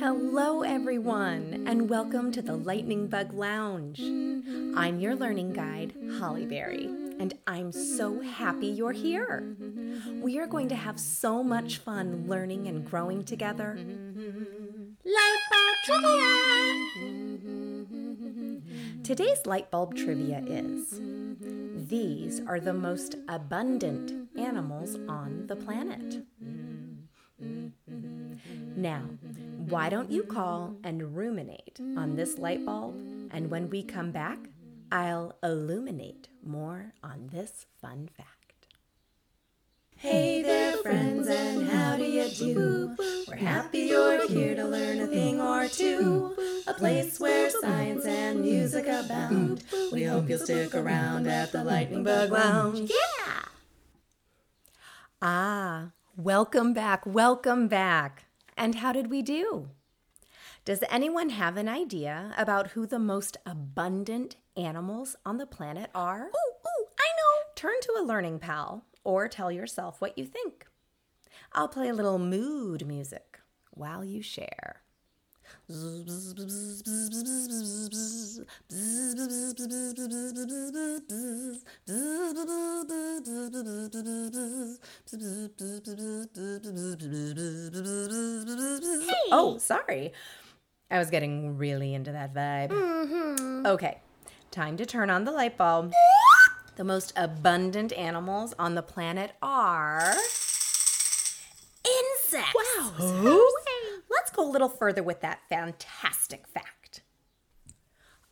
Hello, everyone, and welcome to the Lightning Bug Lounge. I'm your learning guide, Holly Berry, and I'm so happy you're here. We are going to have so much fun learning and growing together. Light bulb trivia! Today's light bulb trivia is These are the most abundant animals on the planet. Now, why don't you call and ruminate on this light bulb? And when we come back, I'll illuminate more on this fun fact. Hey there, friends, and how do you do? We're happy you're here to learn a thing or two. A place where science and music abound. We hope you'll stick around at the Lightning Bug Lounge. Yeah! Ah, welcome back, welcome back. And how did we do? Does anyone have an idea about who the most abundant animals on the planet are? Ooh, ooh, I know. Turn to a learning pal or tell yourself what you think. I'll play a little mood music while you share. Oh, sorry. I was getting really into that vibe. Mm-hmm. Okay, time to turn on the light bulb. The most abundant animals on the planet are insects. Wow. Go a little further with that fantastic fact.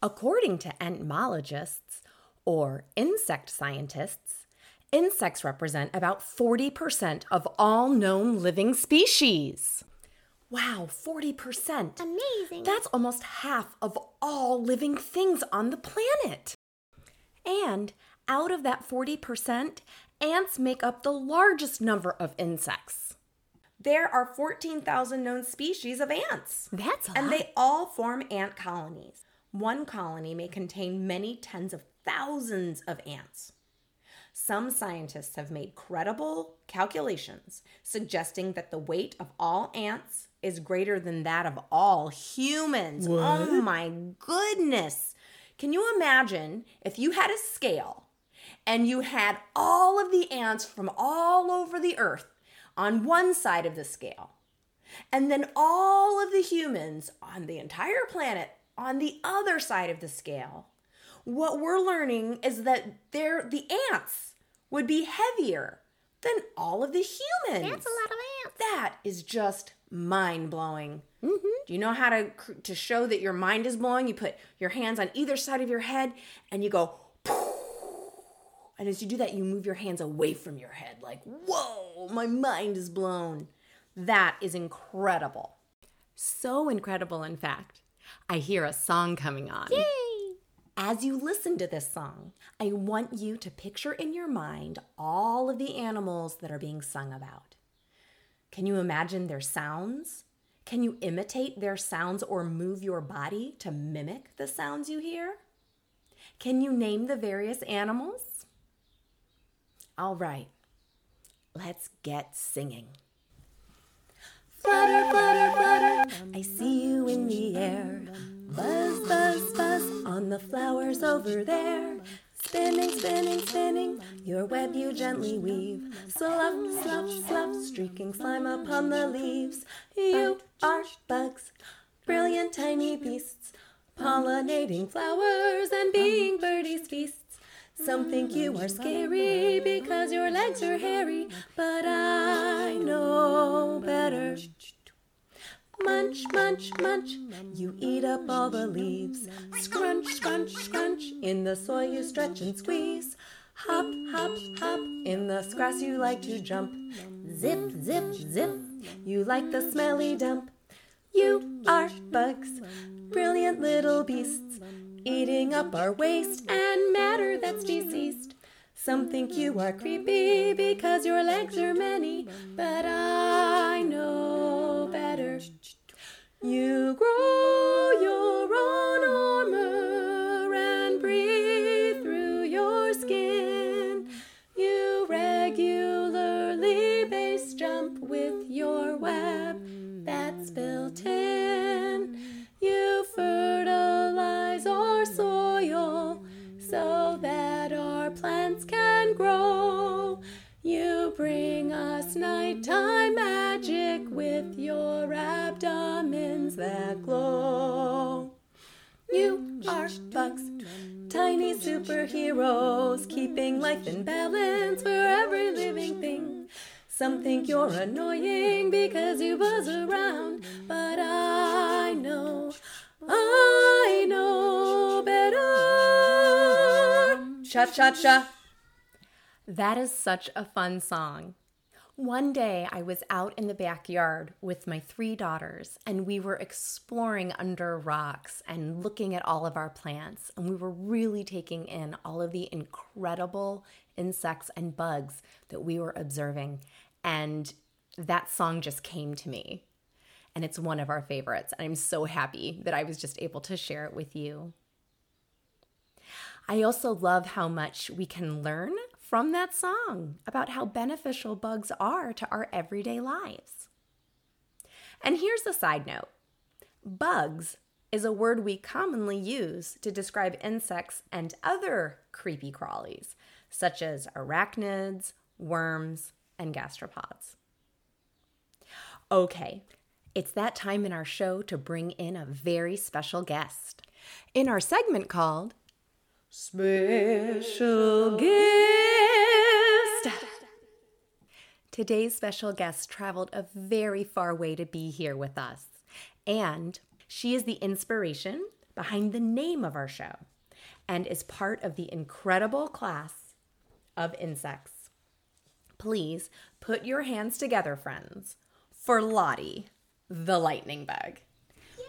According to entomologists or insect scientists, insects represent about 40% of all known living species. Wow, 40%. Amazing. That's almost half of all living things on the planet. And out of that 40%, ants make up the largest number of insects. There are 14,000 known species of ants. That's And lot. they all form ant colonies. One colony may contain many tens of thousands of ants. Some scientists have made credible calculations suggesting that the weight of all ants is greater than that of all humans. Oh what? Oh my goodness. Can you imagine if you had a scale and you had all of the ants from all over the earth on one side of the scale, and then all of the humans on the entire planet on the other side of the scale? What we're learning is that they're, the ants would be heavier than all of the humans. That's a lot of ants. That is just mind blowing. Mm-hmm. Do you know how to to show that your mind is blowing? You put your hands on either side of your head and you go. And as you do that, you move your hands away from your head, like, whoa, my mind is blown. That is incredible. So incredible, in fact. I hear a song coming on. Yay. As you listen to this song, I want you to picture in your mind all of the animals that are being sung about. Can you imagine their sounds? Can you imitate their sounds or move your body to mimic the sounds you hear? Can you name the various animals? All right, let's get singing. Flutter, flutter, flutter, I see you in the air. Buzz, buzz, buzz on the flowers over there. Spinning, spinning, spinning, your web you gently weave. Slough, slough, slough, streaking slime upon the leaves. You are bugs, brilliant tiny beasts, pollinating flowers and being birdies' feasts. Some think you are scary because your legs are hairy, but I know better. Munch, munch, munch, you eat up all the leaves. Scrunch, scrunch, scrunch, in the soil you stretch and squeeze. Hop, hop, hop, in the grass you like to jump. Zip, zip, zip, you like the smelly dump. You are bugs, brilliant little beasts, eating up our waste and matter that's deceased. Some think you are creepy because your legs are many, but I know better. You grow your own armor and breathe through your skin. You regularly base jump with your web that's built in so that our plants can grow. You bring us nighttime magic with your abdomens that glow. You are bugs, tiny superheroes, keeping life in balance for every living thing. Some think you're annoying because you buzz around, but I know, I know. Cha cha cha. That is such a fun song. One day I was out in the backyard with my three daughters and we were exploring under rocks and looking at all of our plants. And we were really taking in all of the incredible insects and bugs that we were observing. And that song just came to me. And it's one of our favorites. And I'm so happy that I was just able to share it with you. I also love how much we can learn from that song about how beneficial bugs are to our everyday lives. And here's a side note bugs is a word we commonly use to describe insects and other creepy crawlies, such as arachnids, worms, and gastropods. Okay, it's that time in our show to bring in a very special guest. In our segment called Special Guest. Today's special guest traveled a very far way to be here with us, and she is the inspiration behind the name of our show and is part of the incredible class of insects. Please put your hands together, friends, for Lottie, the lightning bug.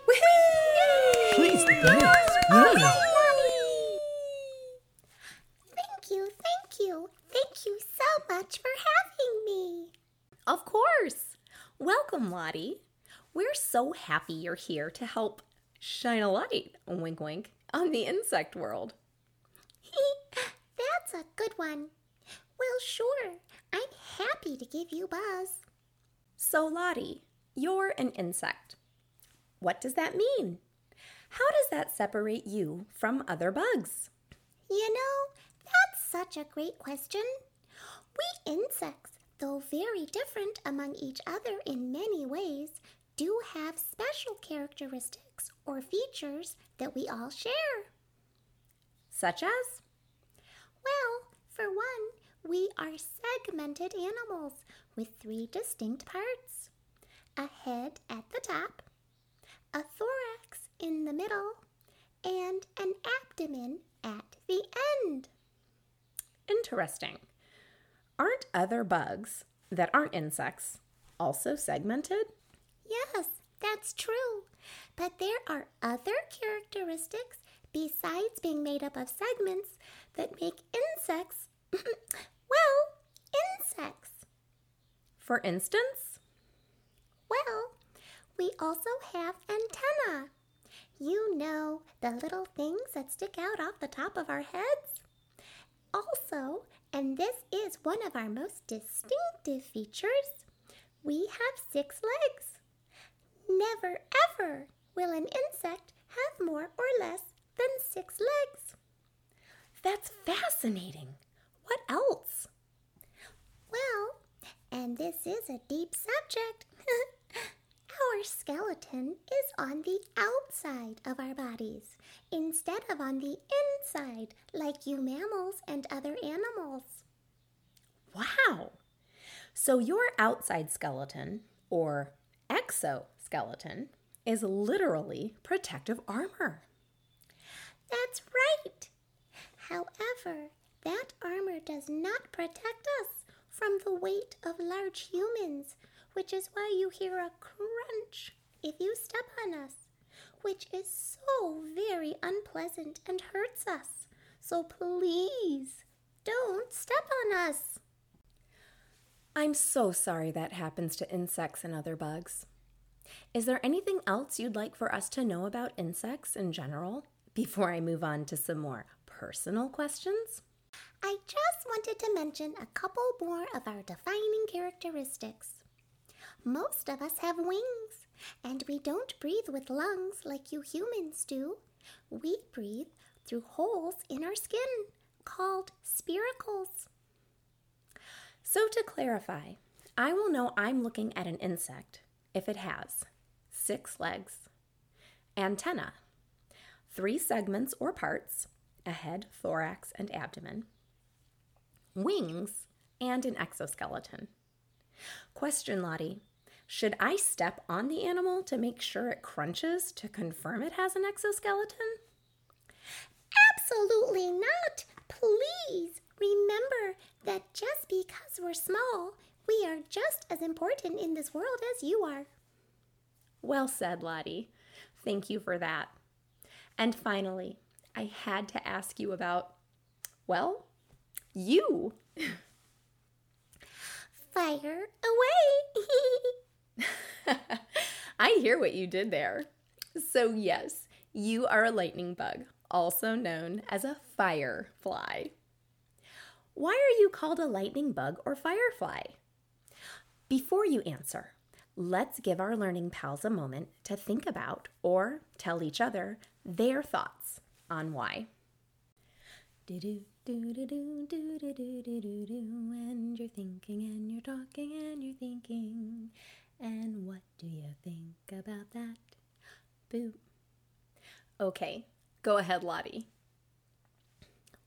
Woohoo! Please dance. Yeah. Thank you, thank you, thank you so much for having me. Of course. Welcome, Lottie. We're so happy you're here to help shine a light, wink wink, on the insect world. That's a good one. Well, sure, I'm happy to give you buzz. So, Lottie, you're an insect. What does that mean? How does that separate you from other bugs? You know, such a great question. We insects, though very different among each other in many ways, do have special characteristics or features that we all share. Such as? Well, for one, we are segmented animals with three distinct parts a head at the top, a thorax in the middle, and an abdomen at the end. Interesting. Aren't other bugs that aren't insects also segmented? Yes, that's true. But there are other characteristics besides being made up of segments that make insects, well, insects. For instance, Well, we also have antennae. You know, the little things that stick out off the top of our heads? Also, and this is one of our most distinctive features, we have six legs. Never ever will an insect have more or less than six legs. that's fascinating. What else? Well, and this is a deep subject. our skeleton is on the outside of our bodies instead of on the inside, like you mammals and other animals. Wow. So your outside skeleton, or exoskeleton, is literally protective armor. That's right. However, that armor does not protect us from the weight of large humans, which is why you hear a crunch if you step on us, which is so very unpleasant and hurts us. So please don't step on us. I'm so sorry that happens to insects and other bugs. Is there anything else you'd like for us to know about insects in general before I move on to some more personal questions? I just wanted to mention a couple more of our defining characteristics. Most of us have wings, and we don't breathe with lungs like you humans do. We breathe through holes in our skin called spiracles. So, to clarify, I will know I'm looking at an insect if it has six legs, antenna, three segments or parts a head, thorax, and abdomen, wings, and an exoskeleton. Question, Lottie Should I step on the animal to make sure it crunches to confirm it has an exoskeleton? Absolutely not! Please remember that just because we're small, we are just as important in this world as you are. Well said, Lottie. Thank you for that. And finally, I had to ask you about, well, you. Fire away! I hear what you did there. So, yes, you are a lightning bug, also known as a firefly. Why are you called a lightning bug or firefly? Before you answer, let's give our learning pals a moment to think about or tell each other their thoughts on why. And you're thinking and you're talking and you're thinking. And what do you think about that? Boo. Okay, go ahead, Lottie.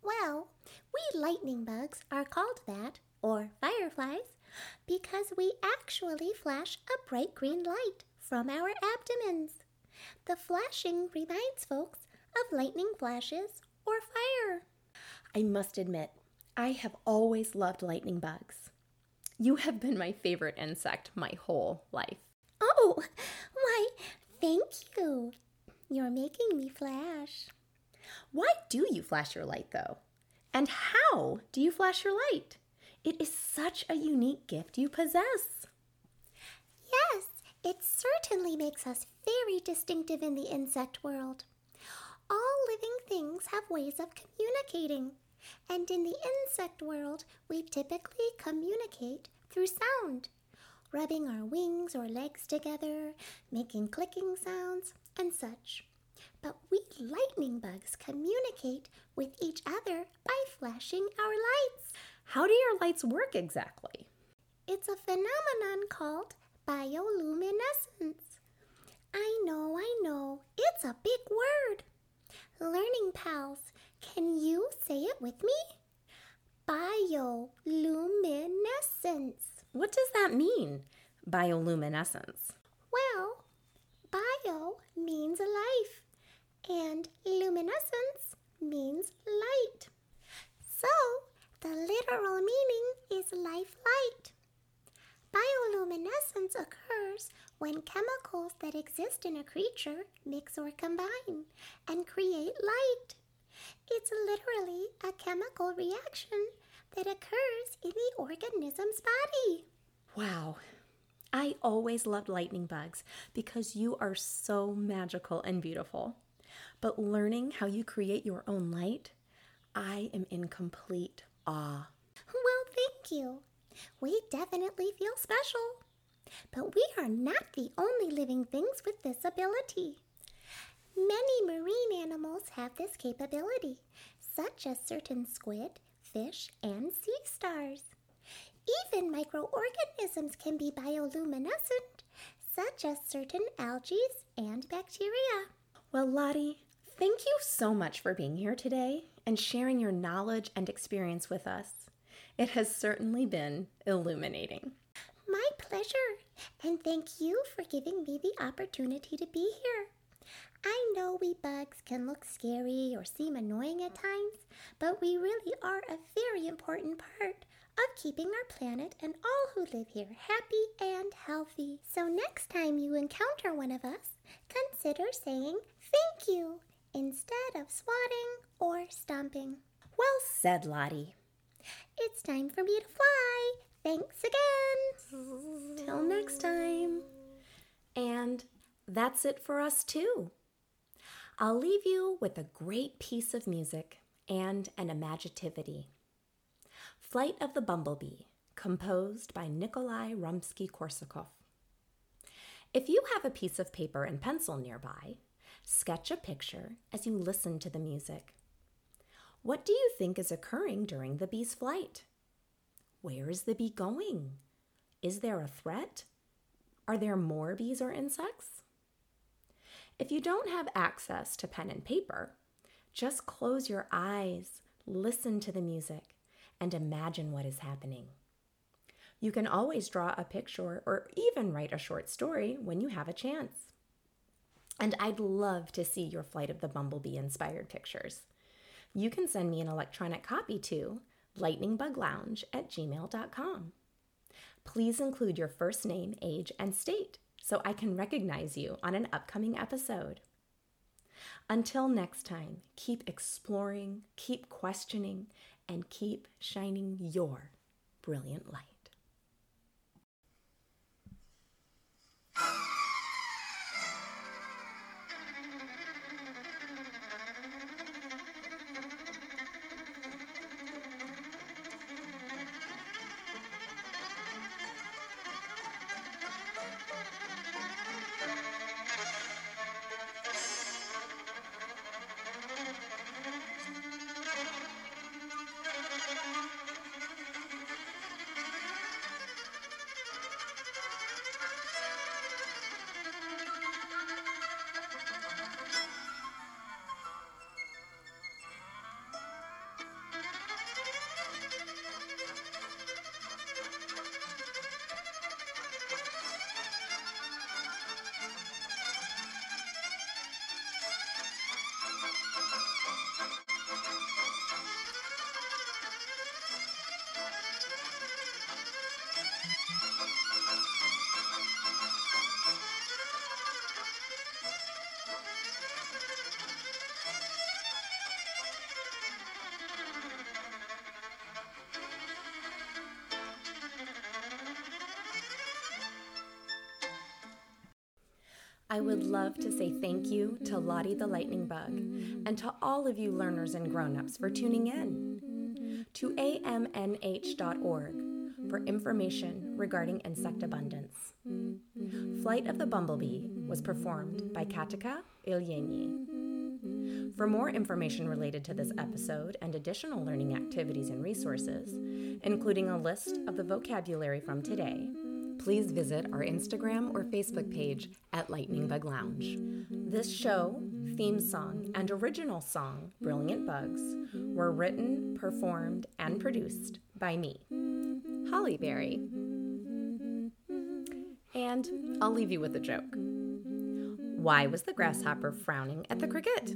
Well, we lightning bugs are called that, or fireflies, because we actually flash a bright green light from our abdomens. The flashing reminds folks of lightning flashes or fire. I must admit, I have always loved lightning bugs. You have been my favorite insect my whole life. Oh, why, thank you. You're making me flash. Why do you flash your light, though? And how do you flash your light? It is such a unique gift you possess. Yes, it certainly makes us very distinctive in the insect world. All living things have ways of communicating, and in the insect world, we typically communicate through sound, rubbing our wings or legs together, making clicking sounds, and such. But we lightning bugs communicate with each other by flashing our lights. How do your lights work exactly? It's a phenomenon called bioluminescence. I know, I know, it's a big word. Learning pals, can you say it with me? Bioluminescence. What does that mean, bioluminescence? Well, bio means life, and luminescence means light. So, the literal meaning is life light. Bioluminescence occurs when chemicals that exist in a creature mix or combine and create light. It's literally a chemical reaction that occurs in the organism's body. Wow. I always loved lightning bugs because you are so magical and beautiful. But learning how you create your own light, I am in complete awe. Well, thank you. We definitely feel special. But we are not the only living things with this ability. Many marine animals have this capability, such as certain squid, fish, and sea stars. Even microorganisms can be bioluminescent, such as certain algae and bacteria. Well, Lottie, thank you so much for being here today and sharing your knowledge and experience with us. It has certainly been illuminating. My pleasure, and thank you for giving me the opportunity to be here. I know we bugs can look scary or seem annoying at times, but we really are a very important part of keeping our planet and all who live here happy and healthy. So next time you encounter one of us, consider saying thank you instead of swatting or stomping. Well said, Lottie. It's time for me to fly. Thanks again. Till next time. And that's it for us, too. I'll leave you with a great piece of music and an imaginativity. Flight of the Bumblebee, composed by Nikolai Rimsky Korsakov. If you have a piece of paper and pencil nearby, sketch a picture as you listen to the music. What do you think is occurring during the bee's flight? Where is the bee going? Is there a threat? Are there more bees or insects? If you don't have access to pen and paper, just close your eyes, listen to the music, and imagine what is happening. You can always draw a picture or even write a short story when you have a chance. And I'd love to see your Flight of the Bumblebee inspired pictures. You can send me an electronic copy to lightningbuglounge at gmail.com. Please include your first name, age, and state so I can recognize you on an upcoming episode. Until next time, keep exploring, keep questioning, and keep shining your brilliant light. I would love to say thank you to Lottie the Lightning Bug and to all of you learners and grown-ups for tuning in. To amnh.org for information regarding insect abundance. Flight of the Bumblebee was performed by Katica Illényi. For more information related to this episode and additional learning activities and resources, including a list of the vocabulary from today, please visit our Instagram or Facebook page at Lightning Bug Lounge. This show, theme song, and original song, Brilliant Bugs, were written, performed, and produced by me, Holly Berry. And I'll leave you with a joke. Why was the grasshopper frowning at the cricket?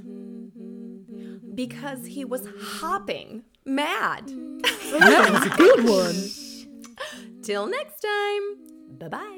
Because he was hopping mad. That was a good one. Till next time. Bye bye.